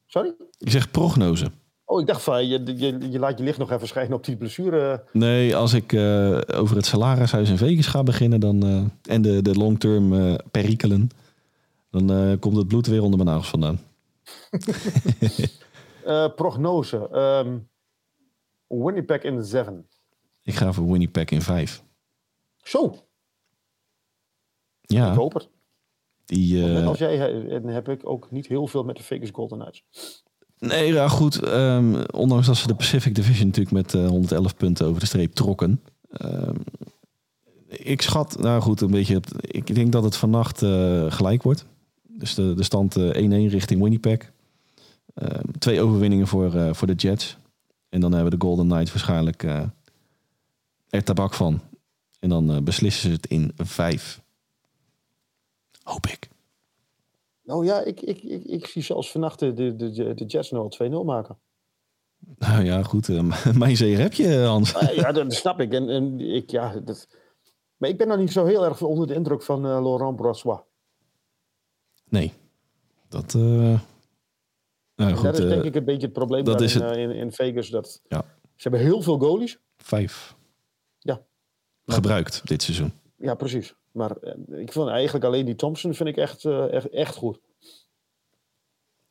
Sorry? Ik zeg prognose. Oh, ik dacht van, je, je, je laat je licht nog even schijnen op die blessure. Nee, als ik eh, over het salarishuis in Vegas ga beginnen dan, eh, en de, de long-term eh, perikelen, dan komt het bloed weer onder mijn nagels vandaan. Prognose. ehm Winnipeg in de 7. Ik ga voor Winnipeg in 5. Zo, ik Ja, hoop het. die, als jij heb ik ook niet heel veel met de Vegas Golden Knights. Nee, ja, goed. ehm, ondanks dat ze de Pacific Division natuurlijk met eh, 111 punten over de streep trokken. Ehm, ik schat, nou goed, een beetje. Ik denk dat het vannacht eh, gelijk wordt. Dus de, de stand eh, 1-1 richting Winnipeg. Ehm, twee overwinningen voor, eh, voor de Jets. En dan hebben de Golden Knights waarschijnlijk eh, er tabak van. En dan eh, beslissen ze het in 5. Hoop ik. Nou ja, ik, ik, ik, ik zie zelfs vannacht de, de, de, de Jets nog wel 2-0 maken. Nou ja, goed. eh, mijn zeer heb je, Hans. Ah, ja, dat snap ik. En, en ik, ja, dat... Maar ik ben nog niet zo heel erg onder de indruk van eh, Laurent Brassois. Nee. Dat. eh nou goed, dat is eh, denk ik een beetje het probleem dat is in, het. eh, in, in Vegas. Dat, Ja. Ze hebben heel veel goalies. vijf Ja, gebruikt dit seizoen. ja precies. Maar eh, ik vind eigenlijk alleen die Thompson vind ik echt, eh, echt, echt goed.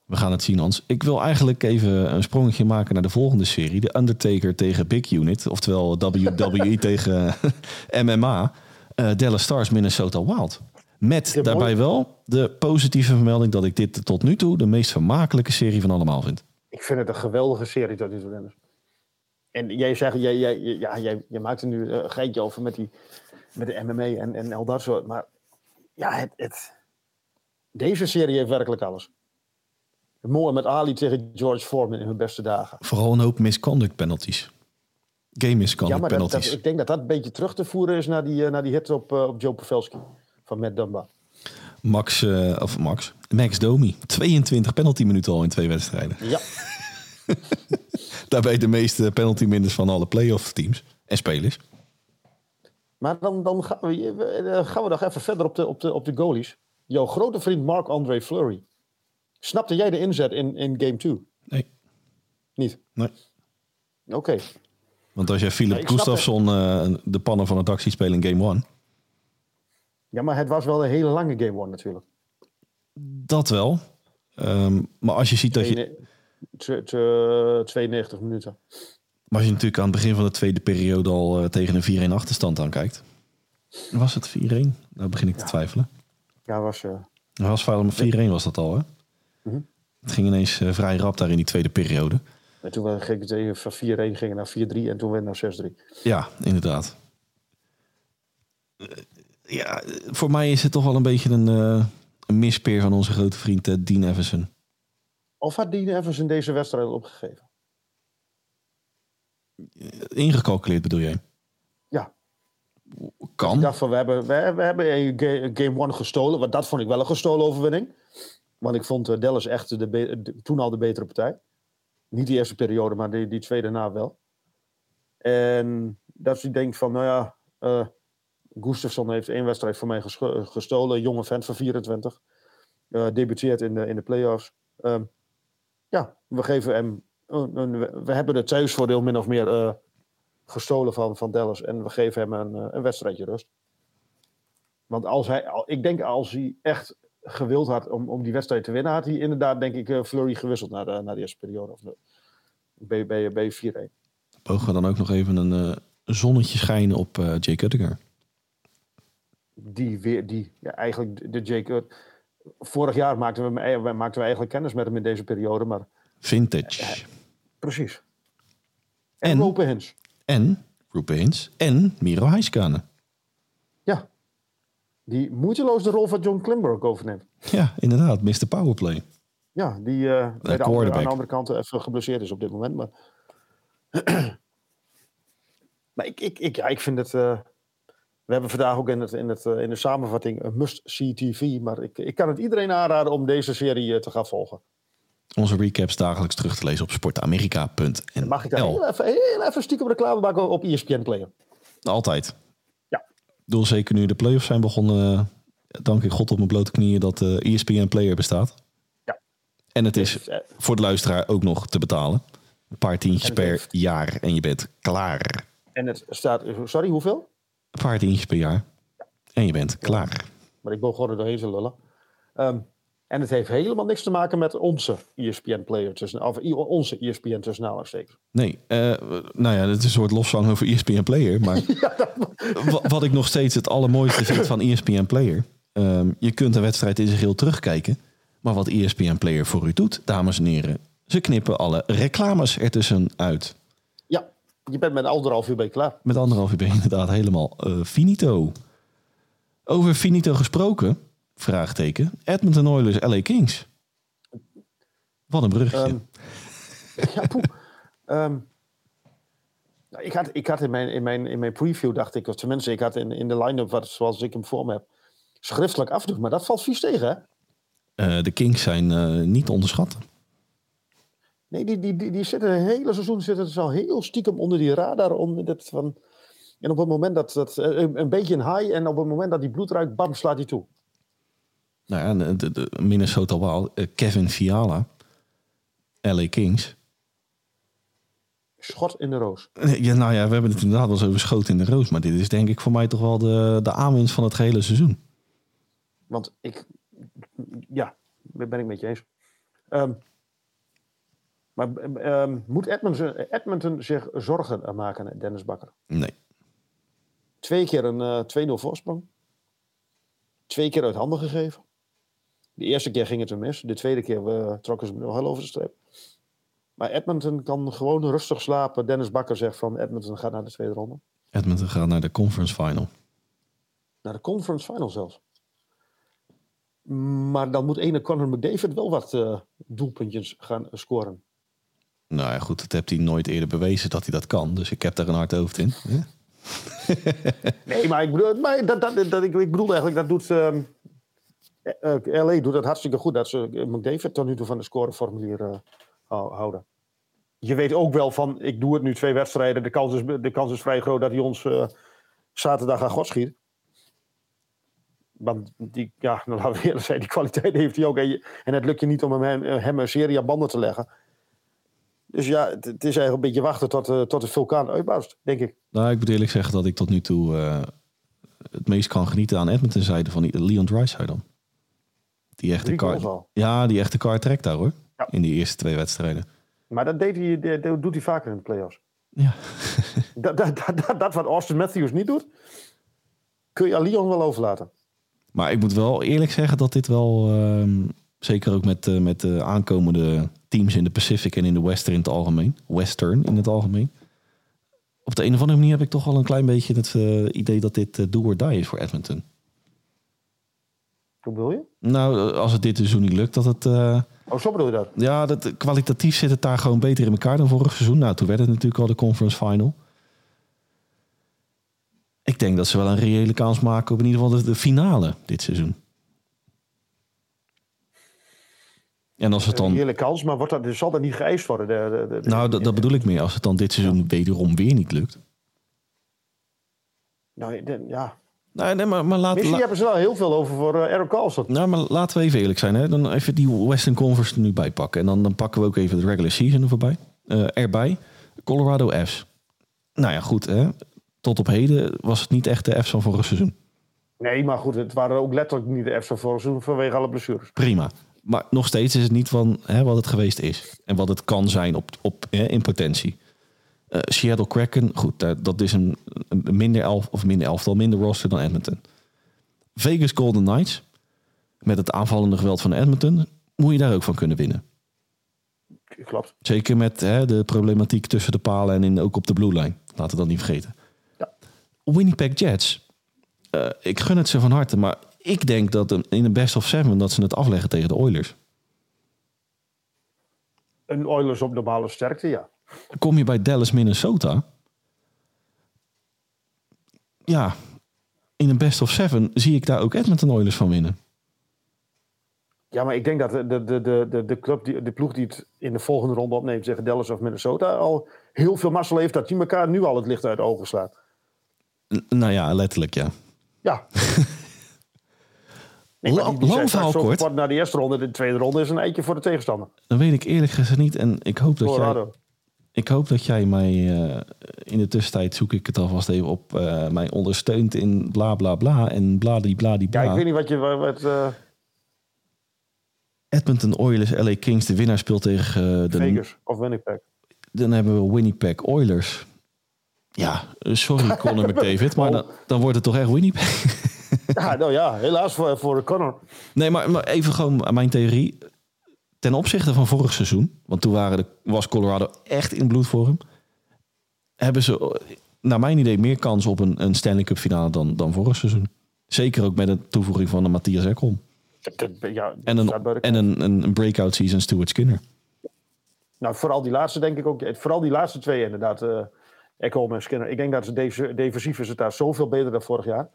We gaan het zien, Hans. Ik wil eigenlijk even een sprongetje maken naar de volgende serie. De Undertaker tegen Big Unit. Oftewel WWE tegen MMA. Eh, Dallas Stars, Minnesota Wild. Met Ja, daarbij mooi. wel de positieve vermelding dat ik dit tot nu toe de meest vermakelijke serie van allemaal vind. Ik vind het een geweldige serie tot nu toe, Dennis. En jij zegt, jij, jij, ja, jij, jij maakt er nu een geintje over met, die, met de MMA en, en al dat soort. Maar ja, het, het, deze serie heeft werkelijk alles. Mooi met Ali tegen George Foreman in hun beste dagen. Vooral een hoop misconduct penalties. Game Ja, misconduct maar penalties. dat- ik denk dat dat een beetje terug te voeren is naar die, eh, naar die hit op, eh, op Joe Pavelski van Matt Dunbar. Max, eh, of Max, Max Domi. 22 penalty minuten al in twee wedstrijden. Ja, Daarbij de meeste penalty minutes van alle playoff teams en spelers. Maar dan, dan gaan, we, eh, gaan we nog even verder op de, op de, op de goalies. Jouw grote vriend Marc-André Fleury. Snapte jij de inzet in, in game 2? Nee, Niet? nee. Oké. Want als jij Philip Ja, Gustafsson eh, de pannen van het dak ziet spelen in game 1. Ja, maar het was wel een hele lange game one natuurlijk. Dat wel. Ehm, maar als je ziet dat je... Twee- tw- tw- 92 minuten. Maar als je natuurlijk aan het begin van de tweede periode al eh, tegen een 4-1 achterstand aankijkt. Was het 4-1? Nou begin ik te twijfelen. Ja, was... Dat was fout, 4-1 was dat al, hè? Mhm. Het ging ineens eh, vrij rap daar in die tweede periode. en toen ging het even van 4-1 gingen naar 4-3 en toen weer naar 6-3. Ja, inderdaad. Eh, ja, voor mij is het toch wel een beetje een, eh, een mispeer van onze grote vriend Dean Everson. Of had Dean Evans in deze wedstrijd opgegeven? Ingecalculeerd bedoel je? Ja. Kan. Ik dacht van, we hebben, we, we hebben game one gestolen. Want dat vond ik wel een gestolen overwinning. Want ik vond eh, Dallas echt de, toen al de betere partij. Niet die eerste periode, maar die, die tweede na wel. En dat je denkt van, nou ja, eh Gustafsson heeft één wedstrijd voor mij gestolen. Jonge vent van 24. eh debuteert in de, in de playoffs. Ehm, ja, we geven hem... een- we- we hebben het thuisvoordeel min of meer eh, gestolen van, van Dallas. En we geven hem een, eh, een wedstrijdje rust. Want als hij, al- ik denk als hij echt gewild had om, om die wedstrijd te winnen, had hij inderdaad, denk ik, eh, Flurry gewisseld naar de, naar de eerste periode. Of bij, bij, bij 4-1. Mogen we dan ook nog even een eh, zonnetje schijnen op eh Jay Cuttinger? Die weer, die, ja, eigenlijk de- Jake. Vorig jaar maakten we, eh, maakten we eigenlijk kennis met hem in deze periode, maar Vintage. Precies. En, En? Rope Hins. En Rupe Hins. En Miro Heiskanen. Ja. Die moeiteloos de rol van John Klimberg overneemt. Ja, inderdaad. Mr. Powerplay. Ja, die eh, bij de andere, aan de andere kant even geblesseerd is op dit moment. Maar, maar ik, ik, ik, ja, ik vind het. eh, we hebben vandaag ook in, het, in, het, eh, in de samenvatting een must-see TV. Maar ik, ik kan het iedereen aanraden om deze serie te gaan volgen. Onze recaps dagelijks terug te lezen op sportamerika.nl. Mag ik daar heel even, heel even stiekem reclame maken op ESPN Player? Altijd. Ja. Ik bedoel, zeker nu de playoffs zijn begonnen, eh, dank ik God op mijn blote knieën dat de ESPN Player bestaat. Ja. En het is eh, voor de luisteraar ook nog te betalen. Een paar tientjes per heeft- jaar en je bent klaar. En het staat. Sorry, hoeveel? Een paar tientjes per jaar en je bent klaar. Maar ik wil gewoon er doorheen te lullen. Ehm, en het heeft helemaal niks te maken met onze E ESPN Player. Tussen, of onze ESPN tussen aanhalingstekens. Nee, eh, nou ja, het is een soort lofzang over E ESPN Player. Maar wa- wat ik nog steeds het allermooiste vind van E ESPN Player. ehm, je kunt een wedstrijd in zijn geheel terugkijken. Maar wat E ESPN Player voor u doet, dames en heren. Ze knippen alle reclames ertussen uit. Ja, je bent met anderhalf uur bij klaar. Met anderhalf uur ben je inderdaad helemaal eh, finito. Over finito gesproken, vraagteken. Edmonton Oilers, LA Kings. Wat een brugje. Ehm, ja, poeh. Ehm, nou, ik had, ik had in, mijn, in, mijn, in mijn preview, dacht ik, of tenminste, ik had in, in de line-up wat, zoals ik hem voor me heb, schriftelijk afdoen. Maar dat valt vies tegen, hè? Eh, de Kings zijn eh, niet te onderschatten. Nee, die, die, die, die zitten het hele seizoen zitten ze al heel stiekem onder die radar. Onder dat van, en op het moment dat, dat eh, een, een beetje een high en op het moment dat die bloed ruikt, bam, slaat hij toe. Nou ja, de, de, Minnesota Wild, eh, Kevin Fiala, LA Kings. Schot in de roos. Eh, Ja, nou ja, we hebben het inderdaad wel eens over schoten in de roos. Maar dit is denk ik voor mij toch wel de, de aanwinst van het gehele seizoen. Want ik, ja, ben ik met je eens. Ehm, maar ehm, moet Edmonton, Edmonton zich zorgen maken, Dennis Bakker? Nee. Twee keer een eh 2-0 voorsprong. Twee keer uit handen gegeven. De eerste keer ging het er mis. De tweede keer eh, trokken ze hem nog heel over de streep. Maar Edmonton kan gewoon rustig slapen. Dennis Bakker zegt van Edmonton gaat naar de tweede ronde. Edmonton gaat naar de conference final. Naar de conference final zelfs. Maar dan moet ene Conor McDavid wel wat eh, doelpuntjes gaan scoren. Nou ja, goed, dat heeft hij nooit eerder bewezen dat hij dat kan. Dus ik heb daar een hard hoofd in. Nee, maar ik bedoel, maar dat, dat, dat, ik, ik bedoel eigenlijk, dat doet. ehm, eh, eh, LA doet dat hartstikke goed. Dat ze eh, McDavid tot nu toe van de scoreformulier hou- houden. Je weet ook wel van, ik doe het nu twee wedstrijden. De kans is, de kans is vrij groot dat hij ons zaterdag aan God schiet. Want die, ja, nou, laten we eerlijk zijn, die kwaliteit heeft hij ook. En, het lukt je niet om hem, hem een serie aan banden te leggen. Dus ja, het, is eigenlijk een beetje wachten tot, eh, tot de vulkaan uitbarst, denk ik. Nou, ik moet eerlijk zeggen dat ik tot nu toe het meest kan genieten aan Edmonton zijde van Leon Draisaitl dan. Die echte car, al. ja, die echte car trekt daar hoor. Ja. In die eerste twee wedstrijden. Maar dat, deed hij, dat- doet hij vaker in de playoffs. Ja. Dat, dat, dat, dat, wat Austin Matthews niet doet, kun je aan Leon wel overlaten. Maar ik moet wel eerlijk zeggen dat dit wel, ehm, zeker ook met, eh, met de aankomende teams in de Pacific en in de Western in het algemeen, Western in het algemeen. Op de een of andere manier heb ik toch wel een klein beetje het eh, idee dat dit eh, do or die is voor Edmonton. Hoe bedoel je? Nou, eh, als het dit seizoen niet lukt, dat het... eh, Oh, zo bedoel je dat? ja, dat, kwalitatief zit het daar gewoon beter in elkaar dan vorig seizoen. Nou, toen werd het natuurlijk al de conference final. Ik denk dat ze wel een reële kans maken op in ieder geval de, de finale dit seizoen. En als het Een dan... heerlijke kans, maar wordt dat, dus zal dat niet geëist worden? De, de, de- de- Nou, dat, dat bedoel ik meer. Als het dan dit seizoen wederom weer niet lukt. nou, ja. Nee, nee maar, maar, laat, Misschien la- hebben ze wel heel veel over voor eh Aaron Carlson. nou, maar laten we even eerlijk zijn. Hè? Dan even die Western Conference er nu bij pakken. En dan, dan pakken we ook even de regular season er voorbij, eh, erbij. Colorado F's. Nou ja, goed. Hè? Tot op heden was het niet echt de F's van vorig seizoen. Nee, maar goed, het waren ook letterlijk niet de F's van vorig seizoen vanwege alle blessures. Prima. Maar nog steeds is het niet van hè, wat het geweest is. En wat het kan zijn op, op, hè, in potentie. Eh, Seattle Kraken, goed, daar- dat is een, een minder elf of minder elftal, minder roster dan Edmonton. Vegas Golden Knights, met het aanvallende geweld van Edmonton, moet je daar ook van kunnen winnen. Klopt. Zeker met hè, de problematiek tussen de palen en in, ook op de blue line. Laten we dat niet vergeten. Ja. Winnipeg Jets. eh, ik gun het ze van harte, maar ik denk dat in een best of seven dat ze het afleggen tegen de Oilers. Een Oilers op normale sterkte, ja. Kom je bij Dallas, Minnesota? Ja, in een best of seven zie ik daar ook Edmonton Oilers van winnen. Ja, maar ik denk dat de, de, de, de, de, club, die, de ploeg die het in de volgende ronde opneemt, zeggen Dallas of Minnesota, al heel veel mazzel heeft dat die elkaar nu al het licht uit de ogen slaat. N- nou ja, letterlijk ja. Ja. Lang- die- die verhaal zo kort. naar de eerste ronde. De tweede ronde is een eitje voor de tegenstander. Dan weet ik eerlijk gezegd niet. En ik hoop dat jij, Colorado. Ik hoop dat jij mij eh, in de tussentijd zoek ik het alvast even op eh, mij ondersteunt in bla bla bla en bladibladibla. Ja, ik weet niet wat je... Wat, eh, Edmonton Oilers, LA Kings, de winnaar speelt tegen de Vegas of Winnipeg. Dan hebben we Winnipeg Oilers. Ja, sorry Conor McDavid, maar dan, dan wordt het toch echt Winnipeg. Ja, nou ja, helaas voor, voor Connor. Nee, maar, maar even gewoon mijn theorie. Ten opzichte van vorig seizoen, want toen waren de, was Colorado echt in bloedvorm. Hebben ze, naar mijn idee, meer kans op een, een Stanley Cup finale dan, dan vorig seizoen. Zeker ook met de toevoeging van een Matthias Ekholm. Ja, En een, de- en een, breakout season Stuart Skinner. Nou, vooral die laatste denk ik ook. Vooral die laatste twee inderdaad. eh Ekholm en Skinner. Ik denk dat ze def- defensief is het daar zoveel beter dan vorig jaar.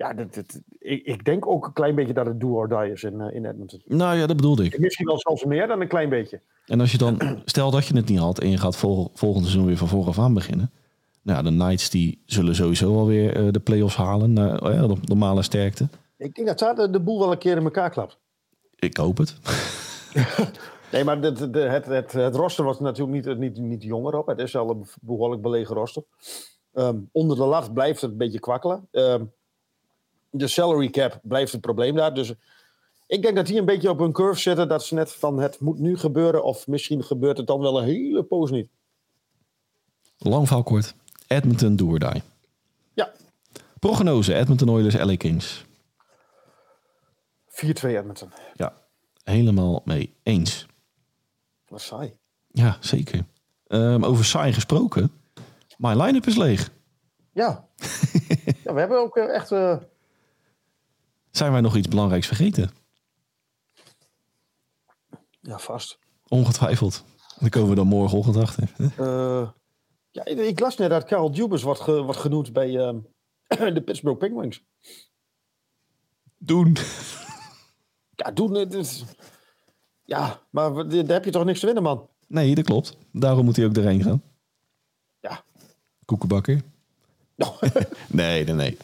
Ja, dat, dat- ik, ik denk ook een klein beetje dat het do or die is in, eh, in Edmonton. Nou ja, dat bedoelde ik. Misschien wel zelfs meer dan een klein beetje. En als je dan, stel dat je het niet had en je gaat vol, volgend seizoen weer van vooraf aan beginnen. Nou, ja, de Knights die zullen sowieso alweer eh, de play-offs halen naar oh ja, de normale sterkte. Ik denk dat daar de, boel wel een keer in elkaar klapt. Ik hoop het. Nee, maar het, het, het roster was natuurlijk niet, niet, niet jonger op. Het is al een behoorlijk belegen roster. Ehm, onder de lat blijft het een beetje kwakkelen. Ehm, de salary cap blijft het probleem daar. Dus ik denk dat die een beetje op een curve zitten. Dat ze net van het moet nu gebeuren. Of misschien gebeurt het dan wel een hele poos niet. Lang verhaal kort. Edmonton, do or die. Ja, Prognose, Edmonton Oilers, LA Kings. 4-2 Edmonton. Ja, helemaal mee eens. Wat saai. Ja, zeker. Ehm, over saai gesproken. Mijn line-up is leeg. Ja. ja, we hebben ook eh, echt... eh, Zijn wij nog iets belangrijks vergeten? ja, vast. Ongetwijfeld. Daar komen we dan morgenochtend achter. Eh, ja, ik las net dat Carl Dubas wordt, ge- wordt genoemd bij ehm, de Pittsburgh Penguins. Doen. Ja, doen is- Ja, maar daar heb je toch niks te winnen, man. Nee, dat klopt. Daarom moet hij ook erheen gaan. Ja. Koekenbakker. Nee, nee, nee.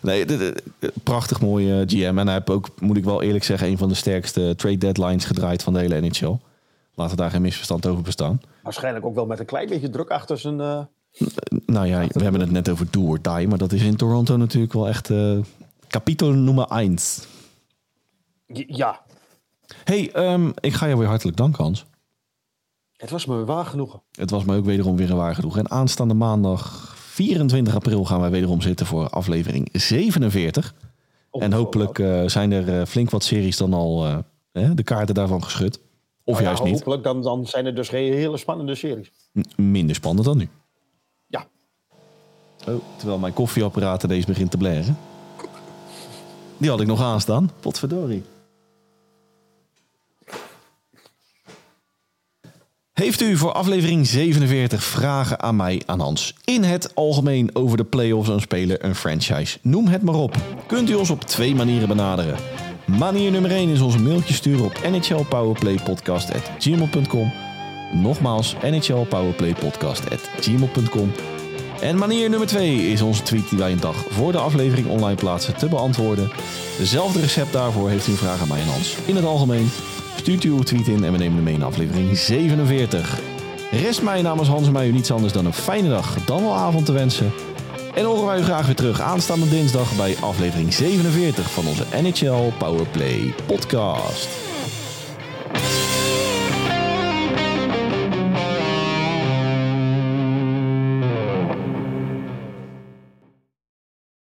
Nee, dit- prachtig mooie GM. En hij heeft ook, moet ik wel eerlijk zeggen, een van de sterkste trade deadlines gedraaid van de hele NHL. Laten daar geen misverstand over bestaan. Waarschijnlijk ook wel met een klein beetje druk achter zijn, eh, Nou ja, we hebben het net over do or die, maar dat is in Toronto natuurlijk wel echt uh, kapitol nummer 1. Ja. hey, um, ik ga jou weer hartelijk danken, Hans. Het was me waar genoegen. Het was me ook wederom weer een waar genoegen. En aanstaande maandag 24 april gaan wij wederom zitten voor aflevering 47. en hopelijk uh, zijn er uh, flink wat series dan al uh, de kaarten daarvan geschud. Of nou ja, juist niet. Hopelijk dan, dan zijn er dus geen hele spannende series. Minder spannend dan nu. Ja. Oh, terwijl mijn koffieapparaat deze begint te blaren. Die had ik nog aanstaan. Potverdorie. Heeft u voor aflevering 47 vragen aan mij, aan Hans, in het algemeen over de playoffs, een speler, een franchise? Noem het maar op. Kunt u ons op twee manieren benaderen. Manier nummer 1 is onze mailtje sturen op nhlpowerplaypodcast.gmail.com Nogmaals, nhlpowerplaypodcast.gmail.com En manier nummer 2 is onze tweet die wij een dag voor de aflevering online plaatsen te beantwoorden. Dezelfde recept daarvoor heeft u een vraag aan mij en Hans. In het algemeen Stuurt uw tweet in en we nemen hem mee in aflevering 47. Rest mij namens Hans en mij u niets anders dan een fijne dag, dan wel avond te wensen. En horen wij u graag weer terug aanstaande dinsdag bij aflevering 47 van onze NHL Powerplay podcast.